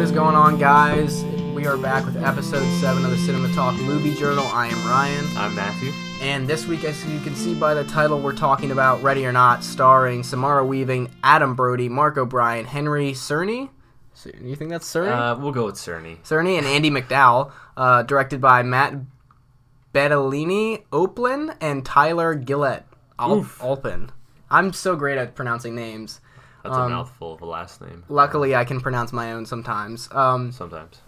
What is going on, guys? We are back with episode 7 of the Cinema Talk Movie Journal. I am Ryan. I'm Matthew. And this week, as you can see by the title, we're talking about Ready or Not, starring Samara Weaving, Adam Brody, Mark O'Brien, Henry Czerny. So- You think that's Cerny? Uh, we'll go with Cerny. Cerny and Andie MacDowell. Uh, directed by Matt Bettolini, Oplin, and Tyler Gillett. Al- Oof. Alpin. I'm so great at pronouncing names. That's Um, a mouthful of a last name. Luckily, I can pronounce my own sometimes. Um, Sometimes.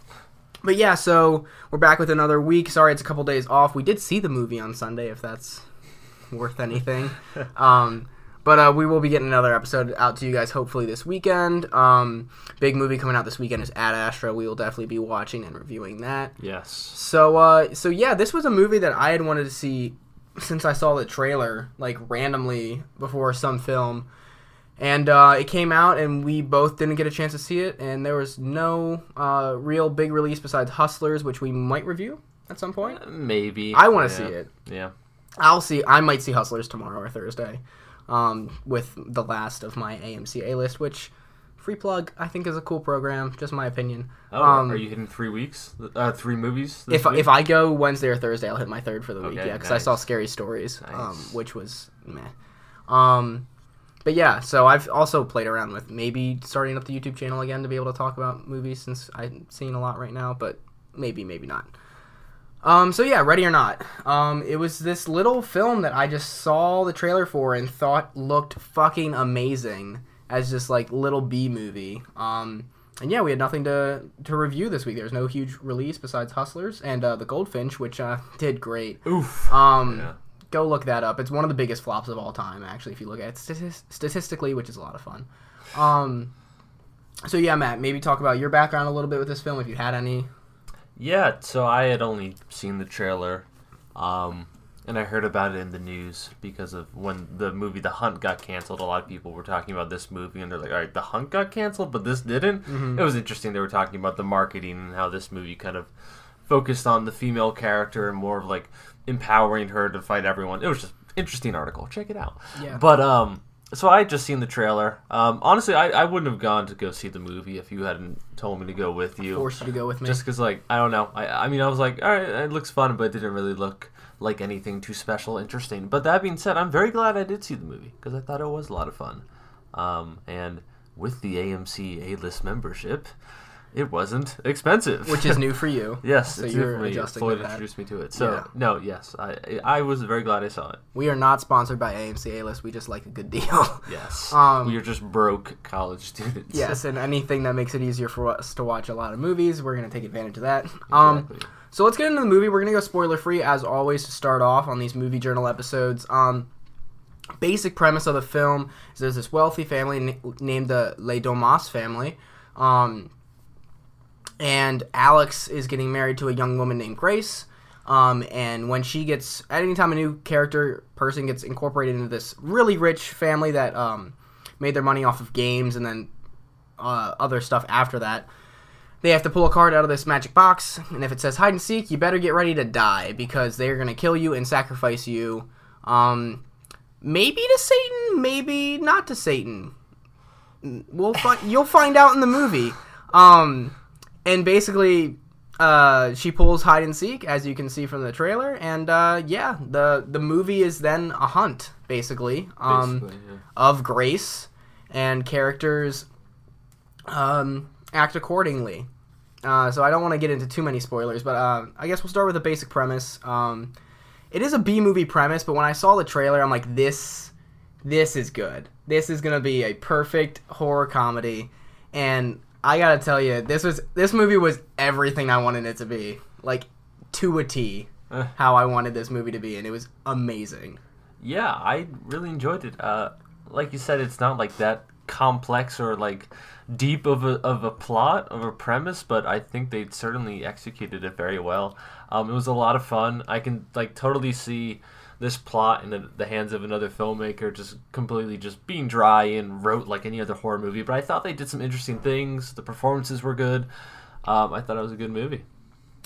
But yeah, so we're back with another week. Sorry, it's a couple days off. We did see the movie on Sunday, if that's worth anything. um, but uh, we will be getting another episode out to you guys hopefully this weekend. Um, big movie coming out this weekend is Ad Astra. We will definitely be watching and reviewing that. Yes. So, uh, so yeah, this was a movie that I had wanted to see since I saw the trailer, like randomly before some film, and uh, it came out, and we both didn't get a chance to see it, and there was no uh, real big release besides Hustlers, which we might review at some point. Uh, Maybe. I want to Yeah. see it. Yeah. I'll see. I might see Hustlers tomorrow or Thursday, um, with the last of my AMC A list, which. Free plug, I think is a cool program. Just my opinion. Oh, Um, are you hitting three weeks? Uh, three movies? This if week? if I go Wednesday or Thursday, I'll hit my third for the week. Yeah, because I saw Scary Stories, um, which was meh. Um, but yeah, so I've also played around with maybe starting up the YouTube channel again to be able to talk about movies since I'm seeing a lot right now, but maybe maybe not. Um, so yeah, Ready or Not. Um, it was this little film that I just saw the trailer for and thought looked fucking amazing as just like little B movie. Um, and yeah, we had nothing to to review this week. There's no huge release besides Hustlers and uh, the Goldfinch, which uh, did great. Oof. Um, Yeah. Go look that up. It's one of the biggest flops of all time, actually, if you look at it statis- statistically, which is a lot of fun. Um, so yeah, Matt, maybe talk about your background a little bit with this film, if you had any. Yeah, so I had only seen the trailer, um, and I heard about it in the news because of when the movie The Hunt got canceled. A lot of people were talking about this movie, and they're like, "All right, The Hunt got canceled, but this didn't." It was interesting. They were talking about the marketing and how this movie kind of focused on the female character and more of like empowering her to fight everyone. It was just interesting article. Check it out. Yeah. But um, so I had just seen the trailer. Um, honestly, I, I wouldn't have gone to go see the movie if you hadn't told me to go with you. Forced you to go with me. Just because, like, I don't know. I, I mean, I was like, all right, it looks fun, but it didn't really look like anything too special, interesting. But that being said, I'm very glad I did see the movie because I thought it was a lot of fun. Um, and with the AMC A-list membership, it wasn't expensive, which is new for you. yes, so it's you're new for me. adjusting Floyd to that. introduced me to it. So Yeah. no, yes, I I was very glad I saw it. We are not sponsored by AMC A List. We just like a good deal. Yes, Um, we are just broke college students. yes, and anything that makes it easier for us to watch a lot of movies, we're gonna take advantage of that. Um, So let's get into the movie. We're gonna go spoiler free as always to start off on these movie journal episodes. Um, basic premise of the film is there's this wealthy family n- named the Le Domas family, um, and Alex is getting married to a young woman named Grace. Um, and when she gets, at any time a new character person gets incorporated into this really rich family that um, made their money off of games and then uh, other stuff after that, they have to pull a card out of this magic box, and if it says hide and seek, you better get ready to die because they're gonna kill you and sacrifice you. Um, maybe to Satan, maybe not to Satan. We'll find. You'll find out in the movie. Um, and basically, uh, she pulls hide and seek, as you can see from the trailer, and uh, yeah, the the movie is then a hunt, basically. Um, Basically, yeah. of grace and characters um, act accordingly. Uh, so I don't want to get into too many spoilers, but uh, I guess we'll start with the basic premise. Um, it is a B movie premise, but when I saw the trailer, I'm like, this, this is good. This is gonna be a perfect horror comedy, and I gotta tell you, this was this movie was everything I wanted it to be, like to a T, Eh. how I wanted this movie to be, and it was amazing. Yeah, I really enjoyed it. Uh, like you said, it's not like that complex or like deep of a of a plot of a premise, but I think they certainly executed it very well. Um, it was a lot of fun. I can like totally see this plot in the, the hands of another filmmaker just completely just being dry and rote like any other horror movie. But I thought they did some interesting things. The performances were good. Um, I thought it was a good movie.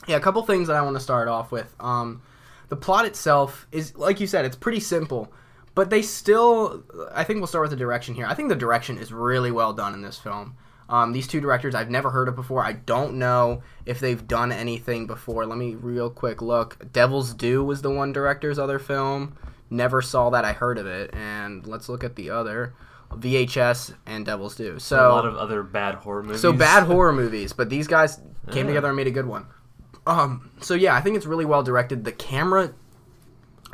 Yeah, a couple things that I want to start off with. Um, the plot itself is, like you said, it's pretty simple, but they still. I think we'll start with the direction here. I think the direction is really well done in this film. Um, these two directors I've never heard of before. I don't know if they've done anything before. Let me real quick look. Devil's Due was the one director's other film. Never saw that. I heard of it. And let's look at the other. VHS and Devil's Due. So a lot of other bad horror movies. so bad horror movies, but these guys came Yeah. together and made a good one. Um, so yeah, I think it's really well directed. The camera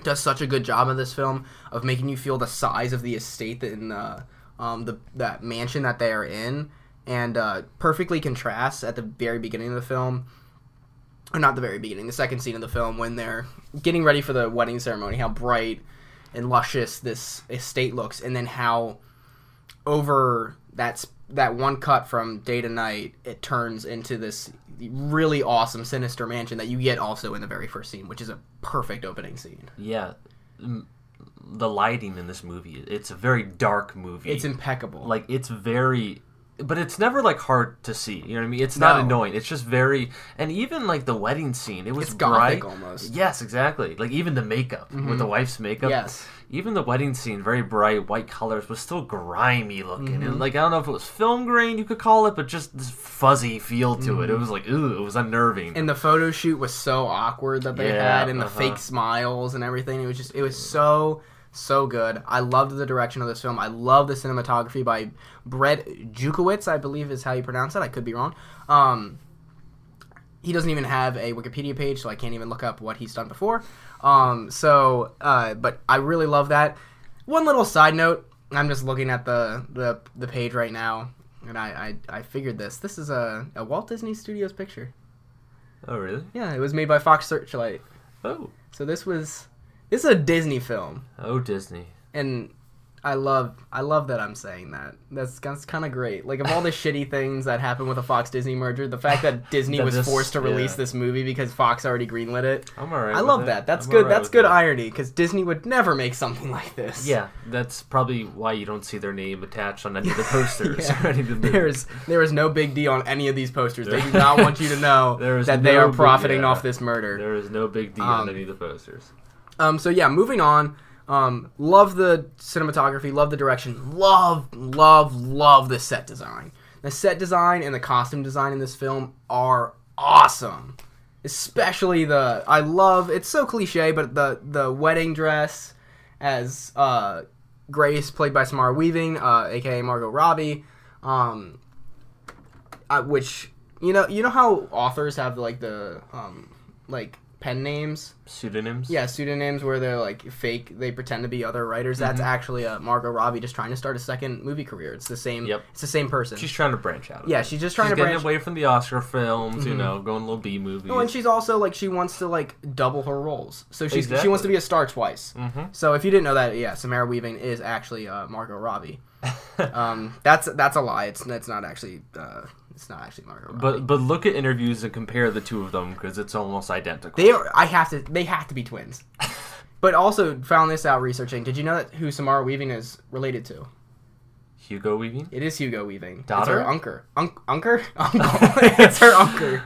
does such a good job in this film of making you feel the size of the estate that in the um the that mansion that they are in, and uh, perfectly contrasts at the very beginning of the film. Or not the very beginning, the second scene of the film when they're getting ready for the wedding ceremony. How bright and luscious this estate looks, and then how over that's that one cut from day to night, it turns into this really awesome, sinister mansion that you get also in the very first scene, which is a perfect opening scene. Yeah, the lighting in this movie. It's a very dark movie. It's impeccable. like it's very but it's never like hard to see you know what i mean it's not No. annoying it's just very and even like the wedding scene it was It's gothic bright. almost. yes exactly like even the makeup with the wife's makeup Yes. even the wedding scene very bright white colors was still grimy looking Mm-hmm. and like i don't know if it was film grain you could call it but just this fuzzy feel to it it was like ooh it was unnerving Mm-hmm. and the photo shoot was so awkward that they Yeah, had, and the uh-huh. fake smiles and everything. It was just, it was so, so good. I loved the direction of this film. I love the cinematography by Brett Jukowitz, I believe is how you pronounce it. I could be wrong. Um, he doesn't even have a Wikipedia page, so I can't even look up what he's done before. Um, so, uh, but I really love that. One little side note: I'm just looking at the the, the page right now, and I, I I figured this. This is a, a Walt Disney Studios picture. oh really Yeah, it was made by Fox Searchlight. oh So this was this is a Disney film, oh disney and I love I love that I'm saying that. That's that's kind of great. Like of all the shitty things that happened with the Fox Disney merger, the fact that Disney That was forced to release yeah. this movie because Fox already greenlit it. i'm all right I love it. that. That's I'm good. right That's good it. irony because Disney would never make something like this. yeah that's probably why you don't see their name attached on any of the posters Yeah. or any of the movies. There's there is no big D on any of these posters. They do not want you to know that they no are big- profiting yeah. off this murder. There is no big deal Um, on any of the posters. Um, so yeah, moving on. Um, love the cinematography, love the direction, love, love, love the set design. The set design and the costume design in this film are awesome. Especially the I love it's so cliche, but the the wedding dress as uh, Grace, played by Samara Weaving, uh, aka Margot Robbie, um, uh, which you know you know how authors have like the um, like pen names Pseudonyms? yeah, pseudonyms where they're like fake. They pretend to be other writers. That's Mm-hmm. actually a Margot Robbie just trying to start a second movie career. It's the same. Yep. It's the same person. She's trying to branch out. yeah, she's just trying she's to branch. away from the Oscar films, you Mhm. know, going little B movies. Oh, and she's also like she wants to like double her roles. So she's she wants to be a star twice. hmm So if you didn't know that, yeah, Samara Weaving is actually uh, Margot Robbie. Um, that's that's a lie. It's it's not actually uh, it's not actually Margot Robbie. But but look at interviews and compare the two of them because it's almost identical. they are. I have to. They have to be twins. but also found this out researching. Did you know that who Samara Weaving is related to? Hugo Weaving. It is Hugo Weaving. Daughter? It's her uncle. Unk- uncle? Uncle. it's her uncle.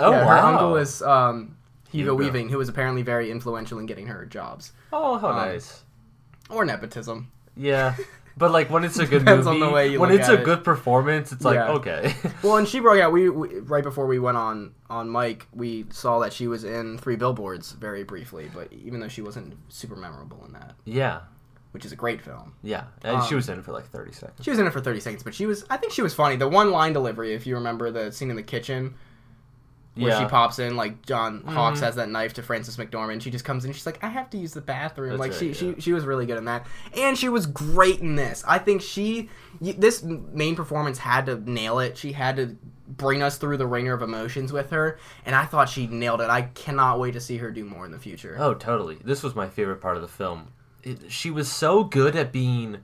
Oh yeah, wow. Her uncle is um, Hugo, Hugo. Weaving, who was apparently very influential in getting her jobs. Oh how um, nice. Or nepotism. Yeah. But like when it's a good Depends movie, on the way you when look it's at a it. good performance, it's like Yeah. okay. Well, and she broke out. We, we right before we went on on mic, we saw that she was in Three Billboards very briefly, but even though she wasn't super memorable in that, yeah, which is a great film. yeah, and she Um, was in it for like thirty seconds. She was in it for 30 seconds, but she was I think she was funny. The one line delivery, if you remember the scene in the kitchen where Yeah. she pops in like John Hawkes Mhm. has that knife to Frances McDormand. She just comes in. She's like, I have to use the bathroom. That's like right, she, yeah. she she was really good in that, and she was great in this. I think she this main performance had to nail it. She had to bring us through the wringer of emotions with her, and I thought she nailed it. I cannot wait to see her do more in the future. Oh, totally. This was my favorite part of the film. It, she was so good at being,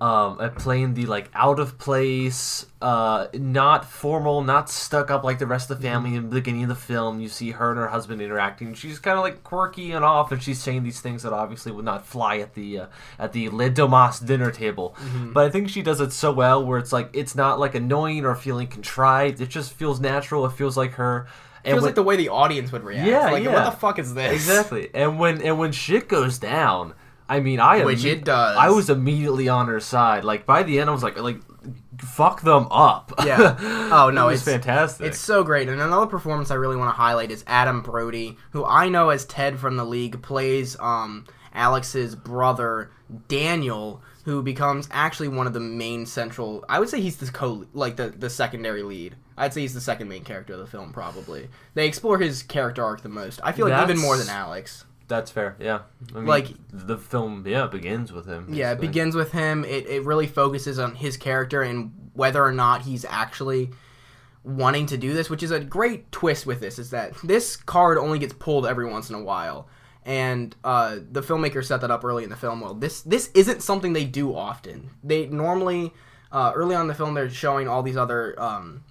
um, at playing the like out of place, uh, not formal, not stuck up like the rest of the family. In the beginning of the film, you see her and her husband interacting. She's kind of like quirky and off, and she's saying these things that obviously would not fly at the uh, at the Le Domas dinner table. But I think she does it so well, where it's like it's not like annoying or feeling contrived. It just feels natural. It feels like her. And Feels when- like the way the audience would react. Yeah, like yeah. what the fuck is this? Exactly. And when and when shit goes down, I mean, I Which imme- it does. I was immediately on her side. Like by the end, I was like, like, fuck them up. Yeah. Oh, no, it it's- fantastic. It's so great. And another performance I really want to highlight is Adam Brody, who I know as Ted from the League plays um, Alex's brother Daniel, who becomes actually one of the main central. I would say he's the co like the the secondary lead. I'd say he's the second main character of the film. Probably they explore his character arc the most. I feel like even more than Alex. That's fair. Yeah. I mean, Like- the film, yeah, begins with him. Yeah, it begins with him. It, it really focuses on his character and whether or not he's actually wanting to do this, which is a great twist with this, is that this card only gets pulled every once in a while. And uh, the filmmaker set that up early in the film. Well, this this isn't something they do often. They normally uh, early on in the film they're showing all these other um,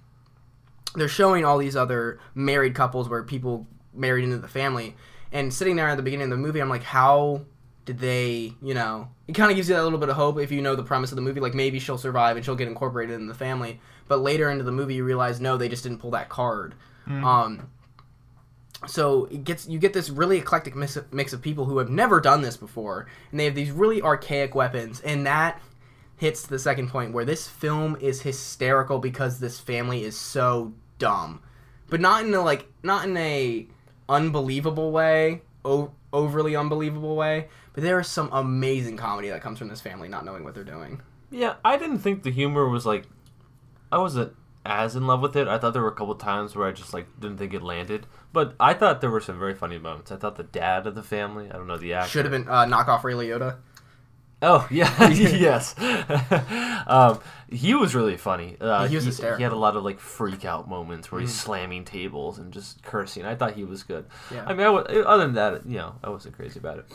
they're showing all these other married couples where people married into the family and sitting there at the beginning of the movie i'm like how did they you know it kind of gives you that little bit of hope if you know the premise of the movie like maybe she'll survive and she'll get incorporated in the family. But later into the movie you realize no they just didn't pull that card. Um so it gets you get this really eclectic mix of, mix of people who have never done this before and they have these really archaic weapons and that hits the second point where this film is hysterical because this family is so dumb. But not in a like not in a unbelievable way o- overly unbelievable way but there is some amazing comedy that comes from this family not knowing what they're doing Yeah, I didn't think the humor was like. I wasn't as in love with it. I thought there were a couple times where I just like didn't think it landed. But I thought there were some very funny moments. I thought the dad of the family. I don't know the actor. should have been uh, knockoff ray liotta Oh yeah, yes. um, he was really funny. Uh, He was he, hysterical. he had a lot of like freak out moments where he's slamming tables and just cursing. I thought he was good. Yeah. I mean, I wa- other than that, you know, I wasn't crazy about it.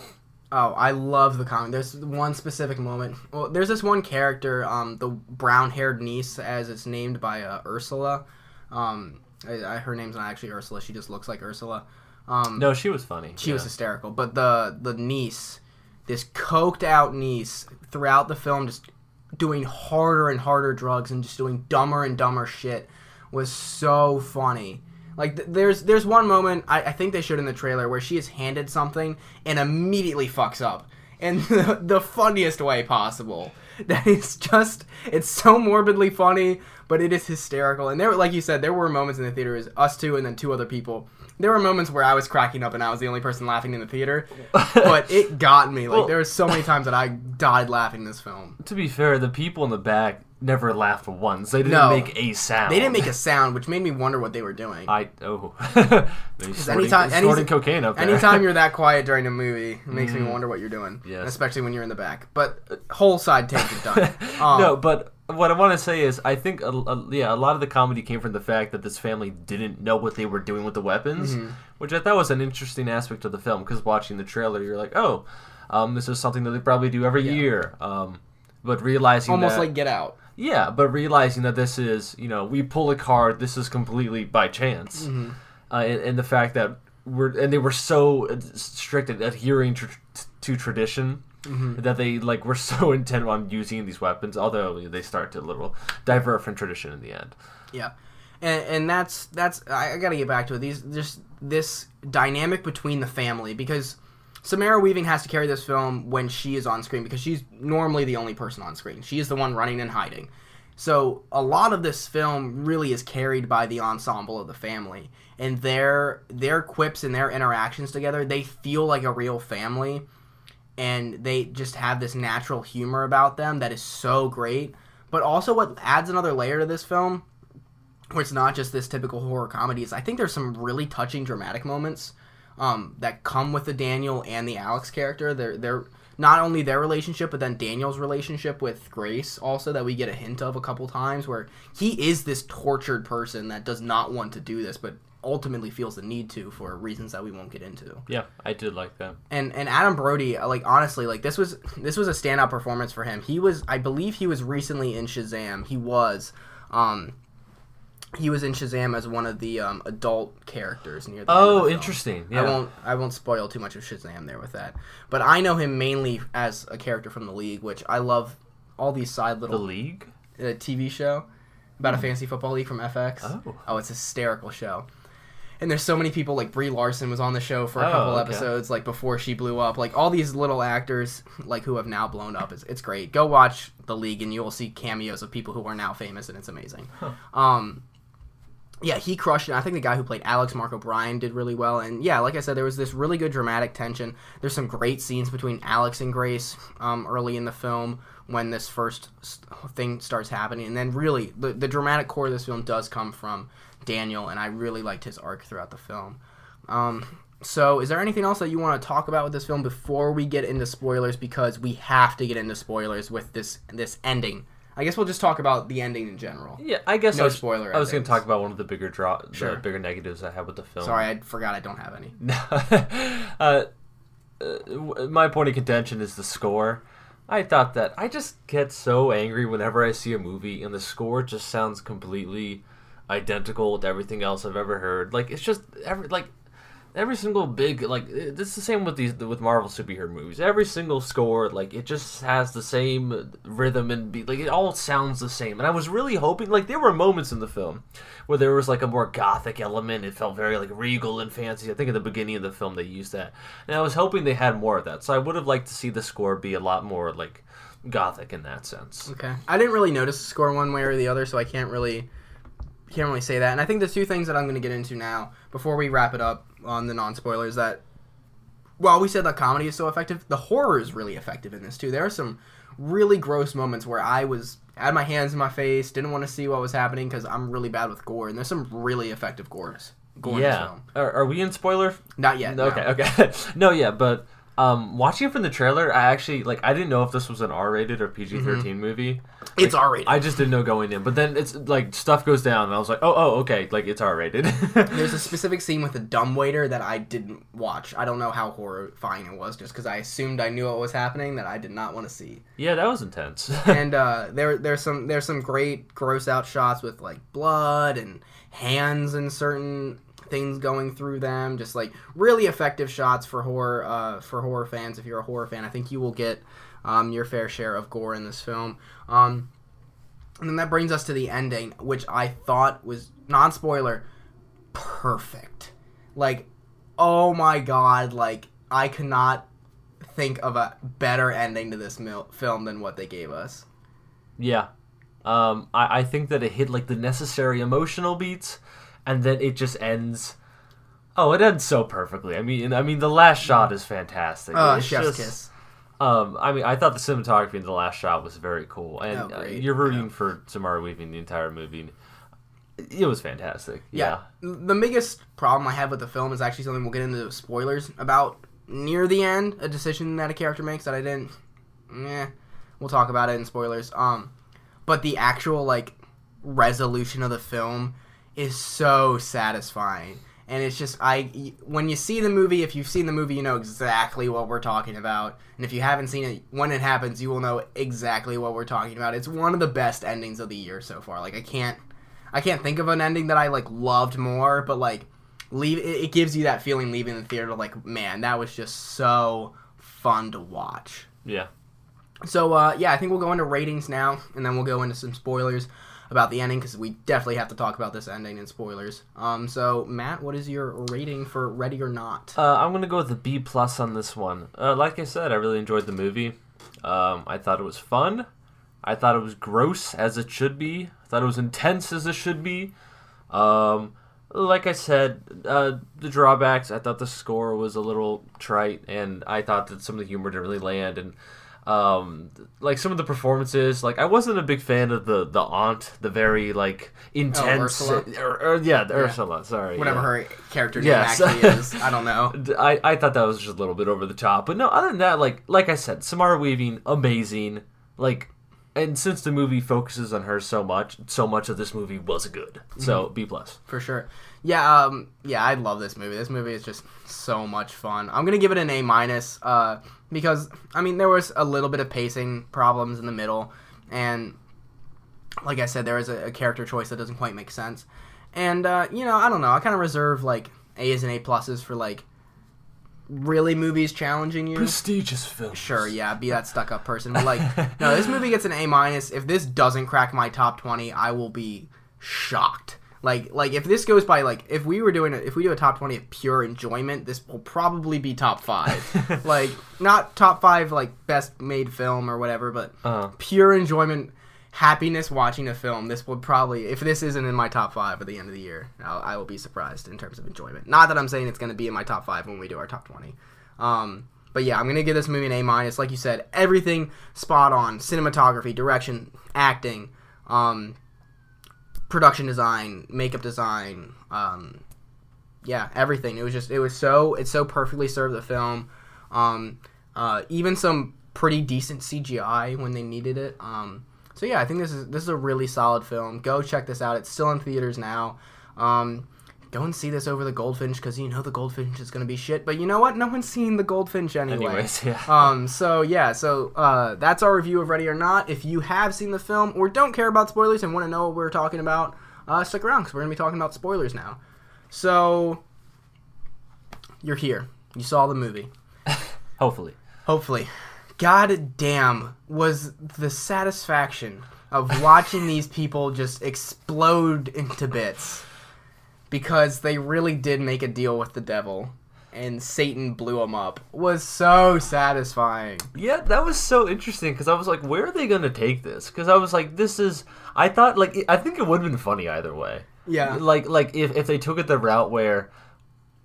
Oh, I love the comic. There's one specific moment. Well, there's this one character, um, the brown-haired niece, as it's named by uh, Ursula. Um, I, I, her name's not actually Ursula. She just looks like Ursula. Um, No, she was funny. she was hysterical. But the the niece, this coked out niece, throughout the film, just doing harder and harder drugs and just doing dumber and dumber shit, was so funny. Like th- there's there's one moment I, I think they showed in the trailer where she is handed something and immediately fucks up in the, the funniest way possible. That is just it's so morbidly funny, but it is hysterical. And there, like you said, there were moments in the theater, is us two and then two other people. There were moments where I was cracking up and I was the only person laughing in the theater, but it got me. Like Well- there were so many times that I died laughing this film. To be fair, the people in the back never laughed once. They didn't No. make a sound. They didn't make a sound, which made me wonder what they were doing. I oh. Maybe snorting, anytime- any- snorting cocaine up there. Anytime you're that quiet during a movie, it makes me wonder what you're doing. Yes. Especially when you're in the back. But uh, whole side tangent done. Um, no, but what I want to say is, I think, a, a- yeah, a lot of the comedy came from the fact that this family didn't know what they were doing with the weapons, Mm-hmm. which I thought was an interesting aspect of the film. Because watching the trailer, you're like, oh, um, this is something that they probably do every year. Um, but realizing almost that, like Get Out. yeah, but realizing that this is, you know, we pull a card, this is completely by chance, Mm-hmm. uh, and, and the fact that we're and they were so uh, strict at adhering tr- to tradition Mm-hmm. that they like were so intent on using these weapons. Although they start to a little divert from tradition in the end. Yeah, and and that's that's I, I got to get back to it. These just this dynamic between the family because Samara Weaving has to carry this film when she is on screen because she's normally the only person on screen. She is the one running and hiding. So a lot of this film really is carried by the ensemble of the family and their their quips and their interactions together. They feel like a real family and they just have this natural humor about them that is so great. But also, what adds another layer to this film, where it's not just this typical horror comedy, is I think there's some really touching dramatic moments um, that come with the Daniel and the Alex character. They're they're not only their relationship, but then Daniel's relationship with Grace also that we get a hint of a couple times, where he is this tortured person that does not want to do this, but ultimately feels the need to for reasons that we won't get into Yeah, I did like that. and and Adam Brody, uh, like honestly, like this was this was a standout performance for him. He was, I believe, he was recently in Shazam. He was, um, he was in Shazam as one of the um, adult characters near the. Oh, the interesting. Yeah. I won't I won't spoil too much of Shazam there with that, but I know him mainly as a character from the League, which I love. All these side the little league. uh, TV show about a fantasy football league from FX. Oh. oh, it's a hysterical show. And there's so many people like Brie Larson was on the show for a Oh, couple okay. episodes like before she blew up. Like all these little actors like who have now blown up. It's, it's great. Go watch The League and you will see cameos of people who are now famous and it's amazing. Um yeah, he crushed it. I think the guy who played Alex Mark O'Brien did really well. And yeah, like I said, there was this really good dramatic tension. There's some great scenes between Alex and Grace um, early in the film when this first thing starts happening. And then really, the, the dramatic core of this film does come from Daniel, and I really liked his arc throughout the film. Um, so, is there anything else that you want to talk about with this film before we get into spoilers? Because we have to get into spoilers with this this ending. I guess we'll just talk about the ending in general. Yeah, I guess No I was, spoiler I was going to talk about one of the bigger draw, Sure. the bigger negatives I had with the film. Sorry, I forgot I don't have any. uh, uh, my point of contention is the score. I thought that I just get so angry whenever I see a movie and the score just sounds completely identical with everything else I've ever heard. Like it's just every like every single big like it's the same with these with Marvel superhero movies. Every single score like it just has the same rhythm and beat. Like it all sounds the same. And I was really hoping like there were moments in the film where there was like a more gothic element. It felt very like regal and fancy. I think at the beginning of the film they used that, and I was hoping they had more of that. So I would have liked to see the score be a lot more like gothic in that sense. Okay. I didn't really notice the score one way or the other, so I can't really can't really say that. And I think the two things that I'm going to get into now before we wrap it up on the non spoilers that while we said the comedy is so effective, the horror is really effective in this too. There are some really gross moments where I was had my hands in my face, didn't want to see what was happening because I'm really bad with gore, and there's some really effective gores. Gore in this Yeah. film. Are, are we in spoiler? Not yet. no. Okay, okay. no, yeah, but um, watching from the trailer, I actually like. I didn't know if this was an R-rated or PG-13 movie. It's R-rated. I just didn't know going in, but then it's like stuff goes down, and I was like, oh, oh, okay, like it's R-rated. There's a specific scene with a dumb waiter that I didn't watch. I don't know how horrifying it was, just because I assumed I knew what was happening that I did not want to see. yeah, that was intense. and uh, there there's some there's some great gross out shots with like blood and hands and certain things going through them. Just like really effective shots for horror uh, for horror fans. If you're a horror fan, I think you will get um, your fair share of gore in this film. Um, and then that brings us to the ending, which I thought was non spoiler perfect. Like, oh my god! Like I cannot think of a better ending to this mil- film than what they gave us. Yeah. Um, I, I think that it hit like the necessary emotional beats, and then it just ends. Oh, it ends so perfectly. I mean, I mean, the last shot is fantastic. Uh, It's chef's just- kiss. Um, I mean, I thought the cinematography in the last shot was very cool, and Oh, uh, you're rooting Yeah. for Samara Weaving the entire movie. It was fantastic. Yeah. Yeah. The biggest problem I have with the film is actually something we'll get into spoilers about near the end. A decision that a character makes that I didn't. Eh, we'll talk about it in spoilers. Um, but the actual like resolution of the film is so satisfying. And it's just I when you see the movie, if you've seen the movie, you know exactly what we're talking about. And if you haven't seen it, when it happens, you will know exactly what we're talking about. It's one of the best endings of the year so far. Like I can't I can't think of an ending that I like loved more, but like leave it, it gives you that feeling leaving the theater like man, that was just so fun to watch. Yeah. So uh, yeah, I think we'll go into ratings now, and then we'll go into some spoilers about the ending because we definitely have to talk about this ending in spoilers. Um, so Matt, what is your rating for Ready or Not? Uh, I'm gonna go with a B plus on this one. Uh, like I said, I really enjoyed the movie. Um, I thought it was fun. I thought it was gross as it should be. I thought it was intense as it should be. Um, like I said, uh, the drawbacks. I thought the score was a little trite, and I thought that some of the humor didn't really land. And um, like some of the performances, like I wasn't a big fan of the the aunt, the very like intense. Ursula? or, or- yeah, the Ursula. Sorry, Whatever yeah. her character name Yes. actually is, I don't know. I, I thought that was just a little bit over the top, but no. Other than that, like like I said, Samara Weaving, amazing. Like, and since the movie focuses on her so much, so much of this movie was good. So Mm-hmm. B plus. for sure. Yeah, um, yeah, I love this movie. This movie is just so much fun. I'm gonna give it an A minus, uh, because I mean there was a little bit of pacing problems in the middle, and like I said, there was a, a character choice that doesn't quite make sense, and uh, you know I don't know. I kind of reserve like A's and A pluses for like really movies challenging you. Prestigious film. Sure, yeah, be that stuck up person. But like, no, this movie gets an A minus. If this doesn't crack my top twenty, I will be shocked. Like like if this goes by like if we were doing it if we do a top twenty of pure enjoyment, this will probably be top five. like not top five like best made film or whatever, but Uh, pure enjoyment, happiness watching a film. This would probably if this isn't in my top five at the end of the year, I'll, I will be surprised in terms of enjoyment. Not that I'm saying it's going to be in my top five when we do our top twenty. Um, but yeah, I'm gonna give this movie an A minus. Like you said, everything spot on: cinematography, direction, acting, um, production design, makeup design. Um, yeah, everything. It was just it was so it so perfectly served the film. Um, uh, even some pretty decent CGI when they needed it. Um, so yeah, I think this is this is a really solid film. Go check this out. It's still in theaters now. Um, go and see this over the Goldfinch because you know the Goldfinch is gonna be shit. But you know what? No one's seen the Goldfinch anyway. anyways, yeah. Um, so yeah, so uh, that's our review of Ready or Not. If you have seen the film or don't care about spoilers and want to know what we're talking about, uh, stick around because we're gonna be talking about spoilers now. So you're here. You saw the movie. Hopefully. Hopefully. God damn, was the satisfaction of watching these people just explode into bits because they really did make a deal with the devil and Satan blew him up was so satisfying. Yeah, that was so interesting because I was like, where are they going to take this? Because I was like, this is. I thought, like, I think it would have been funny either way. Yeah. Like, like if, if they took it the route where,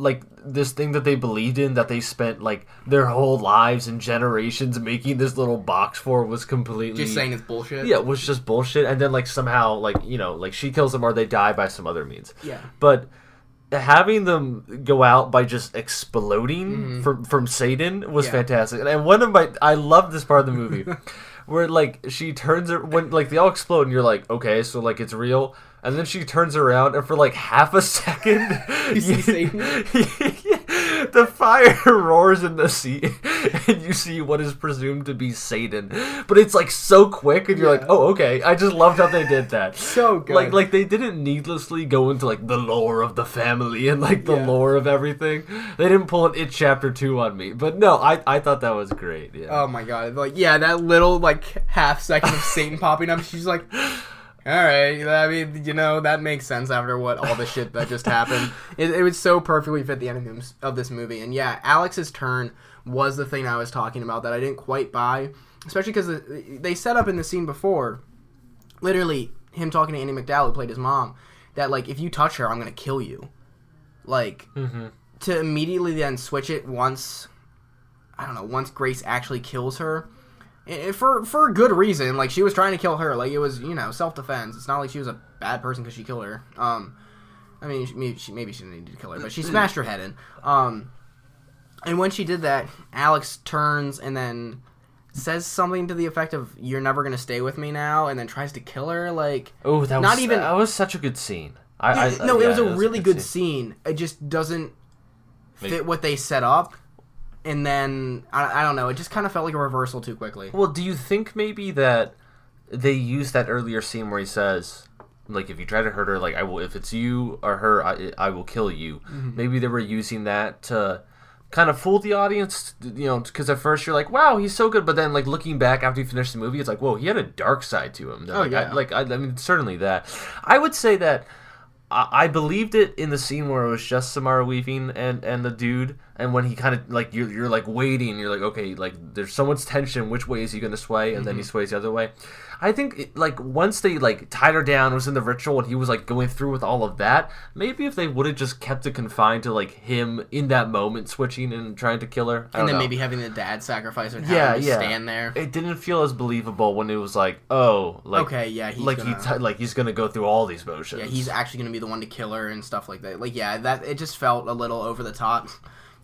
like, this thing that they believed in that they spent, like, their whole lives and generations making this little box for was completely. Just saying it's bullshit. Yeah, it was just bullshit. And then, like, somehow, like, you know, like, she kills them or they die by some other means. Yeah. But having them go out by just exploding from from Satan was Mm-hmm. Yeah. fantastic. And one of my I love this part of the movie where like she turns her when like they all explode and you're like, okay, so like it's real. And then she turns around and for like half a second You? the fire roars in the sea and you see what is presumed to be Satan. But it's like so quick and you're Yeah. like, oh okay. I just loved how they did that. So good. Like like they didn't needlessly go into like the lore of the family and like the Yeah. lore of everything. They didn't pull an it chapter two on me. But no, I I thought that was great. Yeah. Oh my god! Like yeah, that little like half second of Satan popping up. She's like, "All right." I mean, you know that makes sense after what all the shit that just happened. It, it would so perfectly fit the end of- this movie. And yeah, Alex's turn was the thing I was talking about that I didn't quite buy, especially because they set up in the scene before, literally him talking to Andie MacDowell who played his mom, that like if you touch her, I'm gonna kill you. Like Mhm. to immediately then switch it once I don't know, once Grace actually kills her. Eh, For for a good reason, like she was trying to kill her, like it was you know self defense. It's not like she was a bad person because she killed her. Um, I mean she, maybe she maybe she didn't need to kill her, but she smashed her head in. Um, and when she did that, Alex turns and then says something to the effect of "You're never gonna stay with me now," and then tries to kill her. Like Oh, that Not was even- that was such a good scene. I, I yeah, no, it was a really good scene. It just doesn't fit what they set up. And then I, I don't know. It just kind of felt like a reversal too quickly. Well, do you think maybe that they used that earlier scene where he says, like, if you try to hurt her, like, I will, if it's you or her, I, I will kill you. Mm-hmm. Maybe they were using that to kind of fool the audience, you know, because at first you're like, wow, he's so good, but then, like, looking back after you finish the movie, it's like, whoa, he had a dark side to him. Oh, like, I, yeah. like, I, I mean, certainly that. I would say that. I I believed it in the scene where it was just Samara Weaving and, and the dude, and when he kind of like you're, you're like waiting, you're like okay, like there's so much tension. Which way is he gonna sway? And then he mm-hmm. sways the other way. I think it, like once they like tied her down, was in the ritual, and he was like going through with all of that. Maybe if they would have just kept it confined to like him in that moment switching and trying to kill her, And then know. maybe having the dad sacrifice her and yeah, yeah, stand there. It didn't feel as believable when it was like oh, like okay, yeah, he's like gonna, he t- like he's gonna go through all these motions. yeah, he's actually gonna be the one to kill her and stuff like that. Like, yeah, that it just felt a little over the top,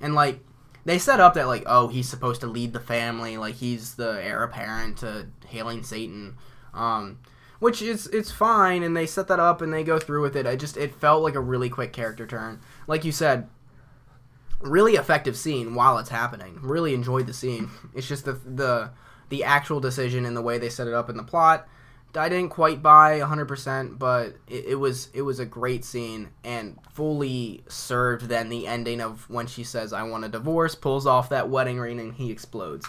and like they set up that like, oh, he's supposed to lead the family, like he's the heir apparent to hailing Satan, um, which is it's fine, and they set that up and they go through with it. I just it felt like a really quick character turn, like you said. Really effective scene while it's happening. Really enjoyed the scene. It's just the the the actual decision and the way they set it up in the plot. I didn't quite buy 100%, but it, it was it was a great scene and fully served then the ending of when she says I want a divorce, pulls off that wedding ring and he explodes.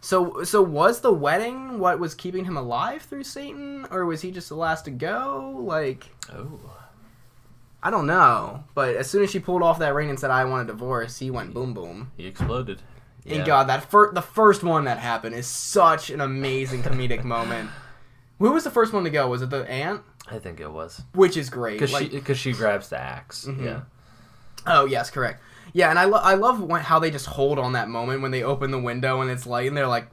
So so was the wedding what was keeping him alive through Satan or was he just the last to go? Like oh. I don't know, but as soon as she pulled off that ring and said I want a divorce, he went boom boom. He exploded. And God, that fir- the first one that happened is such an amazing comedic moment. Who was the first one to go? Was it the aunt? I think it was Which is great. because Like, she because she grabs the ax Mhm. Yeah. oh yes, correct. Yeah, and I lo- I love when, how they just hold on that moment when they open the window and it's light and they're like,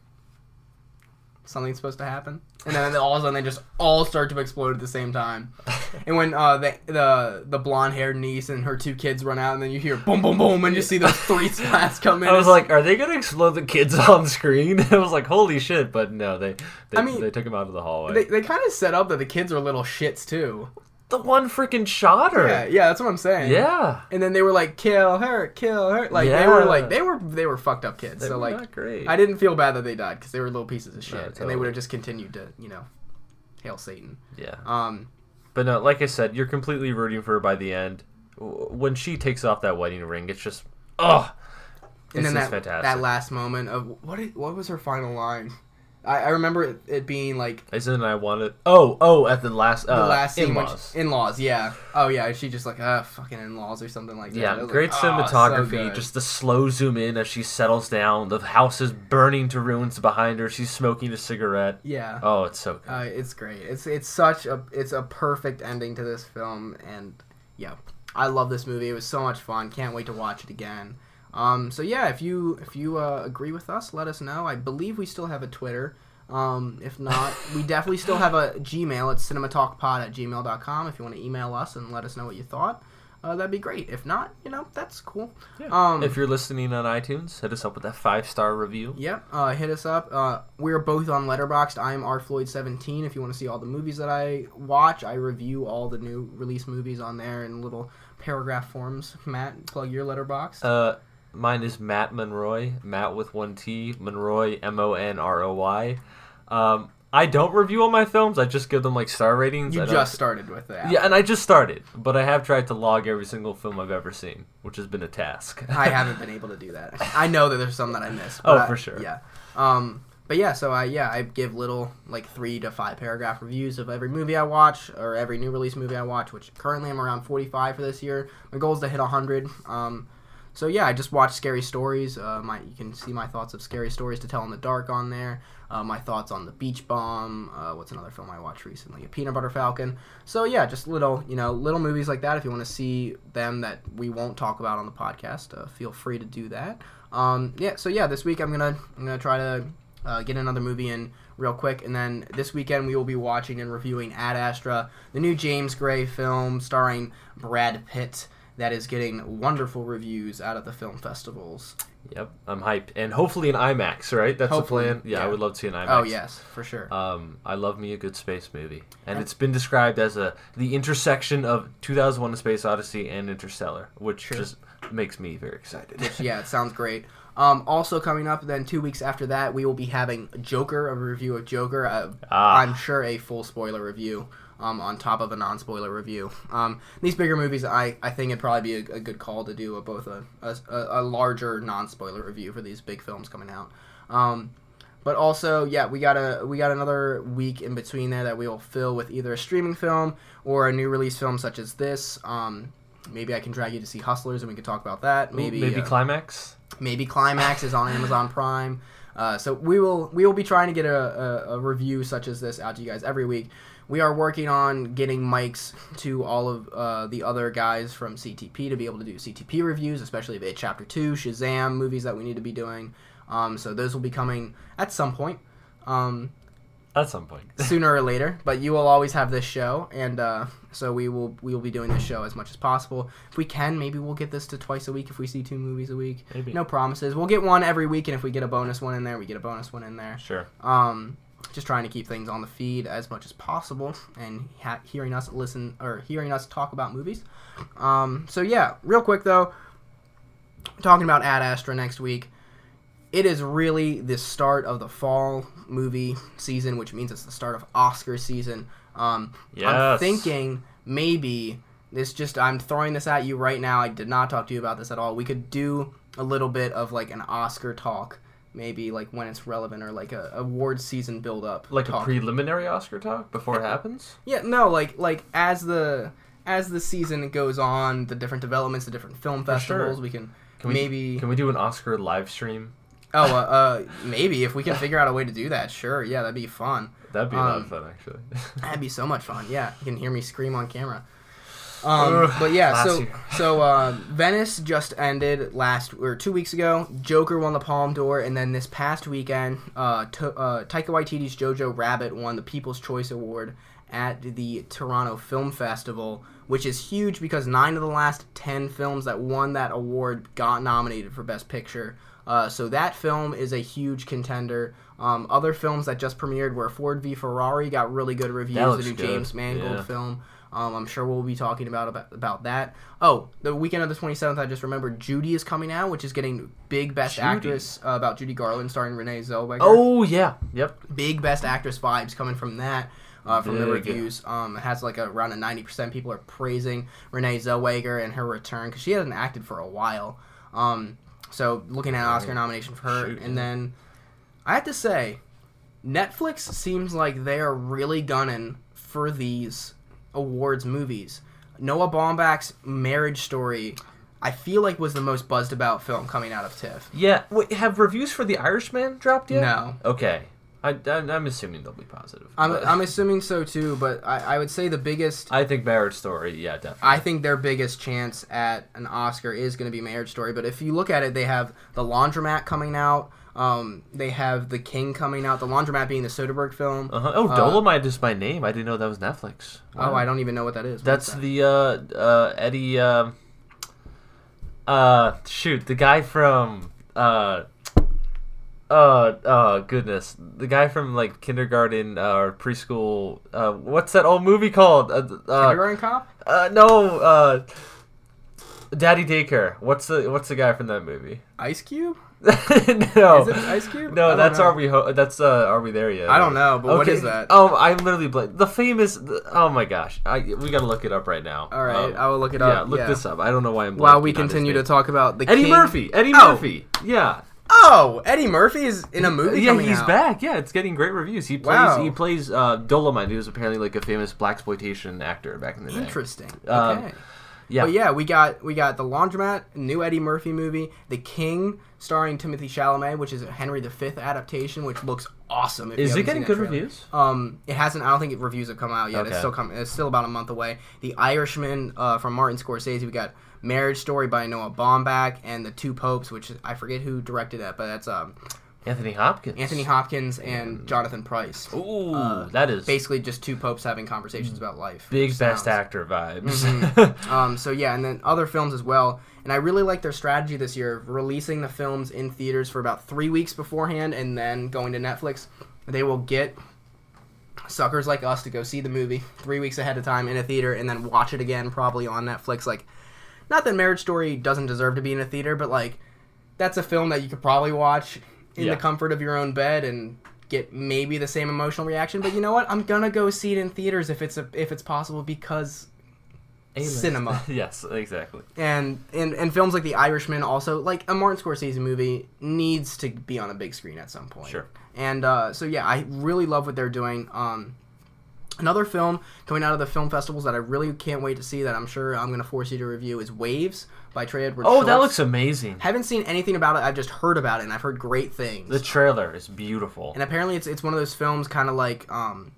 something's supposed to happen, and then all of a sudden they just all start to explode at the same time. And when uh, the the the blonde haired niece and her two kids run out, and then you hear boom, boom, boom, and you see those three splats come in. I was like, are they gonna explode the kids on screen? I was like, holy shit! But no, they they, I mean, they took him out of the hallway. they, they kind of set up that the kids are little shits too. The one freaking shot her. Yeah, yeah, that's what I'm saying. Yeah. And then they were like, kill her, kill her. Like they were like they were they were fucked up kids. They so like not great. I didn't feel bad that they died because they were little pieces of shit, and they would have just continued to you know, hail Satan. Yeah. Um, But no, like I said, you're completely rooting for her by the end. When she takes off that wedding ring, it's just, oh, and then This that is fantastic. that last moment of what what was her final line? I, I remember it, it being like Isn't I wanted? Oh, oh, at the last, uh, the last scene in-laws. in-laws. Yeah. Oh yeah. She just like ah fucking in-laws or something like that. Yeah, great like, "Oh, so cinematography. just the slow zoom in as she settles down. The house is burning to ruins behind her. She's smoking a cigarette. yeah. Oh, it's so good. Uh, it's great. It's it's such a it's a perfect ending to this film, and yeah, I love this movie. It was so much fun. Can't wait to watch it again. Um, so yeah, if you if you uh, agree with us, let us know. I believe we still have a Twitter. Um, if not, we definitely still have a Gmail. It's cinematalkpod at gmail.com if you want to email us and let us know what you thought. Uh, that'd be great. If not, you know, that's cool. Um, if you're listening on iTunes, hit us up with that five star review. Yep, uh, hit us up. Uh, we're both on Letterboxd. I'm rfloyd17. If you want to see all the movies that I watch, I review all the new release movies on there in little paragraph forms. Matt, plug your Letterboxd. Mine is Matt Monroy. Matt with one T. Monroy, M O N R O Y. Um, I don't review all my films. I just give them like star ratings. you just started with that. Yeah, and I just started, but I have tried to log every single film I've ever seen, which has been a task. I haven't been able to do that. I know that there's some that I missed. Oh, I- for sure. Yeah. Um, but yeah, so I yeah I give little like three to five paragraph reviews of every movie I watch or every new release movie I watch, which currently I'm around 45 for this year. My goal is to hit 100. Um, so yeah, I just watch Scary Stories. Uh, my you can see my thoughts of Scary Stories to Tell in the Dark on there. Uh, my thoughts on the Beach Bum. Uh, what's another film I watched recently? A Peanut Butter Falcon. So yeah, just little you know little movies like that. If you want to see them that we won't talk about on the podcast, uh, feel free to do that. Um, yeah. So yeah, this week I'm gonna I'm gonna try to uh, get another movie in real quick, and then this weekend we will be watching and reviewing Ad Astra, the new James Gray film starring Brad Pitt. That is getting wonderful reviews out of the film festivals. Yep, I'm hyped, and hopefully an IMAX, right? That's Hopefully, the plan. Yeah, I would love to see an IMAX. Oh yes, for sure. Um, I love me a good space movie, and it's been described as a the intersection of 2001: A Space Odyssey and Interstellar, which Sure. just makes me very excited. Which yeah, it sounds great. Um, also coming up, then two weeks after that, we will be having Joker, a review of Joker. Uh, Ah. I'm sure a full spoiler review. Um, on top of a non-spoiler review. Um, these bigger movies, I, I think it'd probably be a, a good call to do a, both a, a, a larger non-spoiler review for these big films coming out. Um, but also, yeah, we got a we got another week in between there that we will fill with either a streaming film or a new release film such as this. Um, maybe I can drag you to see Hustlers and we can talk about that. Maybe maybe uh, climax. maybe Climax is on Amazon Prime. Uh, so we will we will be trying to get a, a, a review such as this out to you guys every week. We are working on getting mics to all of uh, the other guys from CTP to be able to do CTP reviews, especially of It Chapter Two, Shazam movies that we need to be doing. Um, so those will be coming at some point. Um, At some point. sooner or later. But you will always have this show, and uh, so we will we will be doing this show as much as possible. If we can, maybe we'll get this to twice a week if we see two movies a week. Maybe. No promises. We'll get one every week, and if we get a bonus one in there, we get a bonus one in there. Sure. Um, just trying to keep things on the feed as much as possible, and ha- hearing us listen or hearing us talk about movies. Um, so yeah, real quick though, talking about Ad Astra next week. It is really the start of the fall movie season, which means it's the start of Oscar season. Um, I'm thinking maybe this just I'm throwing this at you right now. I did not talk to you about this at all. We could do a little bit of like an Oscar talk, maybe like when it's relevant or like a award season build up. Like talk. a preliminary Oscar talk before it happens. Yeah, no, like like as the as the season goes on, the different developments, the different film For sure. festivals, we can, Can we, maybe. Can we do an Oscar live stream? oh, uh, uh, maybe if we can figure out a way to do that. Sure, yeah, that'd be fun. That'd be a lot Um, of fun, actually. That'd be so much fun. Yeah, you can hear me scream on camera. Um, Ugh, but yeah, so you. so uh, Venice just ended last or two weeks ago. Joker won the Palme d'Or, and then this past weekend, uh, to, uh, Taika Waititi's Jojo Rabbit won the People's Choice Award at the Toronto Film Festival, which is huge because nine of the last ten films that won that award got nominated for Best Picture. Uh, so that film is a huge contender. Um, other films that just premiered were Ford v Ferrari got really good reviews. The new good. James Mangold Yeah. film. Um, I'm sure we'll be talking about, about about that. Oh, the weekend of the 27th, I just remembered Judy is coming out, which is getting big Best Judy. Actress uh, about Judy Garland starring Renee Zellweger. oh yeah, yep. big Best Actress vibes coming from that. Uh, from the reviews, um, it has like a, around a 90% people are praising Renee Zellweger and her return because she hasn't acted for a while. Um, so looking at an Oscar nomination for her, Shoot, and then I have to say, Netflix seems like they are really gunning for these awards movies. Noah Baumbach's Marriage Story, I feel like was the most buzzed about film coming out of TIFF. Yeah. Wait, have reviews for The Irishman dropped yet? No. Okay. I, I'm assuming they'll be positive. I'm, but I'm assuming so too, but I, I would say the biggest I think Marriage Story. Yeah, definitely. I think their biggest chance at an Oscar is going to be Marriage Story. But if you look at it, they have The Laundromat coming out. Um, they have The King coming out. The Laundromat being the Soderbergh film. Uh-huh. Oh, Uh, Dolemite is my name. I didn't know that was Netflix. Oh, I don't even know what that is. What's That's that? the uh, uh, Eddie. Um, uh, shoot, the guy from. Uh, uh, oh goodness, the guy from like kindergarten uh, or preschool. Uh, what's that old movie called? Uh, uh, Kindergarten Cop. uh no, uh, Daddy Daycare. What's the What's the guy from that movie? Ice Cube. no, Is it Ice Cube? No, that's know. are we ho- that's uh are we there yet? I don't know, but what is that? Oh, I'm literally blank. The famous. Oh my gosh, I we gotta look it up right now. All right, Um, I will look it up. yeah, look yeah. this up. I don't know why I'm. While we blanking on his continue to talk about the Eddie King- Murphy. Eddie Oh. Murphy. Yeah. Oh, Eddie Murphy is in a movie. yeah, he's out. back. Yeah, it's getting great reviews. He plays. Wow. He plays uh, Dolemite. He was apparently like a famous black exploitation actor back in the day. Interesting. Um, Okay. Yeah. But yeah, we got we got the Laundromat, new Eddie Murphy movie, The King, starring Timothée Chalamet, which is a Henry V adaptation, which looks awesome. Is it getting good trailer. reviews? Um, it hasn't. I don't think reviews have come out yet. It's still coming. It's still about a month away. The Irishman uh, from Martin Scorsese. We got Marriage Story by Noah Baumbach and The Two Popes, which I forget who directed that, but that's um, Anthony Hopkins. Anthony Hopkins and Jonathan Pryce. Ooh, Uh, that is Basically, just two popes having conversations about life. big best sounds- actor vibes. Mhm. um, so yeah, and then other films as well. And I really like their strategy this year of releasing the films in theaters for about three weeks beforehand, and then going to Netflix. They will get suckers like us to go see the movie three weeks ahead of time in a theater, and then watch it again probably on Netflix. Like, not that Marriage Story doesn't deserve to be in a theater, but like, that's a film that you could probably watch in Yeah. the comfort of your own bed and get maybe the same emotional reaction. But you know what? I'm gonna go see it in theaters if it's a, if it's possible because A-list. Cinema. yes, exactly. and, and and films like The Irishman also like a Martin Scorsese movie needs to be on a big screen at some point. Sure. And uh, so yeah, I really love what they're doing. Um, another film coming out of the film festivals that I really can't wait to see that I'm sure I'm gonna force you to review is Waves by Trey Edward. Oh, that looks amazing. Haven't seen anything about it. I've just heard about it and I've heard great things. The trailer is beautiful. and apparently it's it's one of those films kind of like um,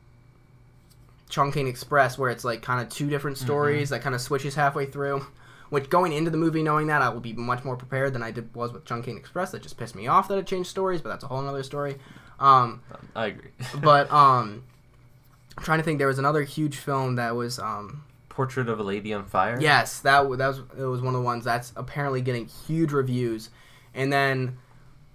Chungking Express where it's like kind of two different Mm-hmm. stories that kind of switches halfway through. Which going into the movie knowing that I will be much more prepared than I did was with Chungking Express. That just pissed me off that it changed stories, but that's a whole other story. Um, I agree. but um, I'm trying to think. There was another huge film that was um, Portrait of a Lady on Fire. Yes, that w- that was it was one of the ones that's apparently getting huge reviews, and then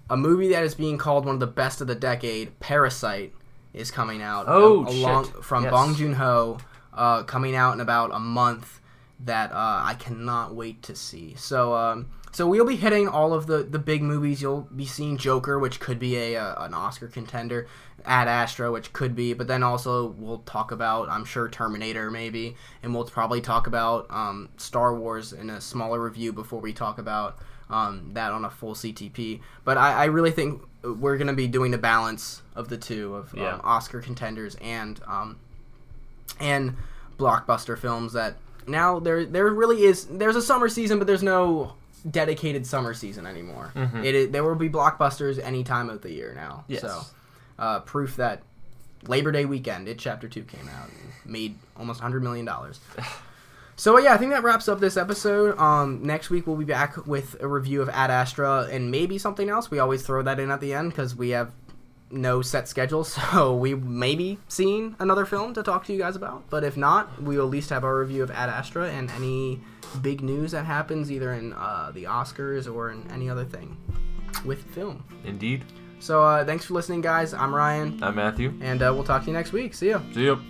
a movie that is being called one of the best of the decade, Parasite, is coming out. Oh, a- along shit. from Yes. Bong Joon Ho, uh, coming out in about a month. That uh, I cannot wait to see. So um, so we'll be hitting all of the the big movies. You'll be seeing Joker, which could be a, uh an Oscar contender. Ad Astra, which could be, but then also we'll talk about, I'm sure, Terminator maybe, and we'll probably talk about um, Star Wars in a smaller review before we talk about um, that on a full CTP. But I, I really think we're going to be doing the balance of the two of Yeah. um, Oscar contenders and um, and blockbuster films that now there there really is there's a summer season, but there's no dedicated summer season anymore. Mhm. It is, there will be blockbusters any time of the year now. Yes. So, uh, proof that Labor Day weekend, it Chapter Two came out and made almost hundred million dollars. So yeah, I think that wraps up this episode. Um, next week we'll be back with a review of Ad Astra and maybe something else. We always throw that in at the end because we have no set schedule, so we may be seeing another film to talk to you guys about. But if not, we will at least have our review of Ad Astra and any big news that happens either in uh, the Oscars or in any other thing with film. Indeed. So uh, thanks for listening, guys. I'm Ryan, I'm Matthew. and uh, we'll talk to you next week. See ya. See you.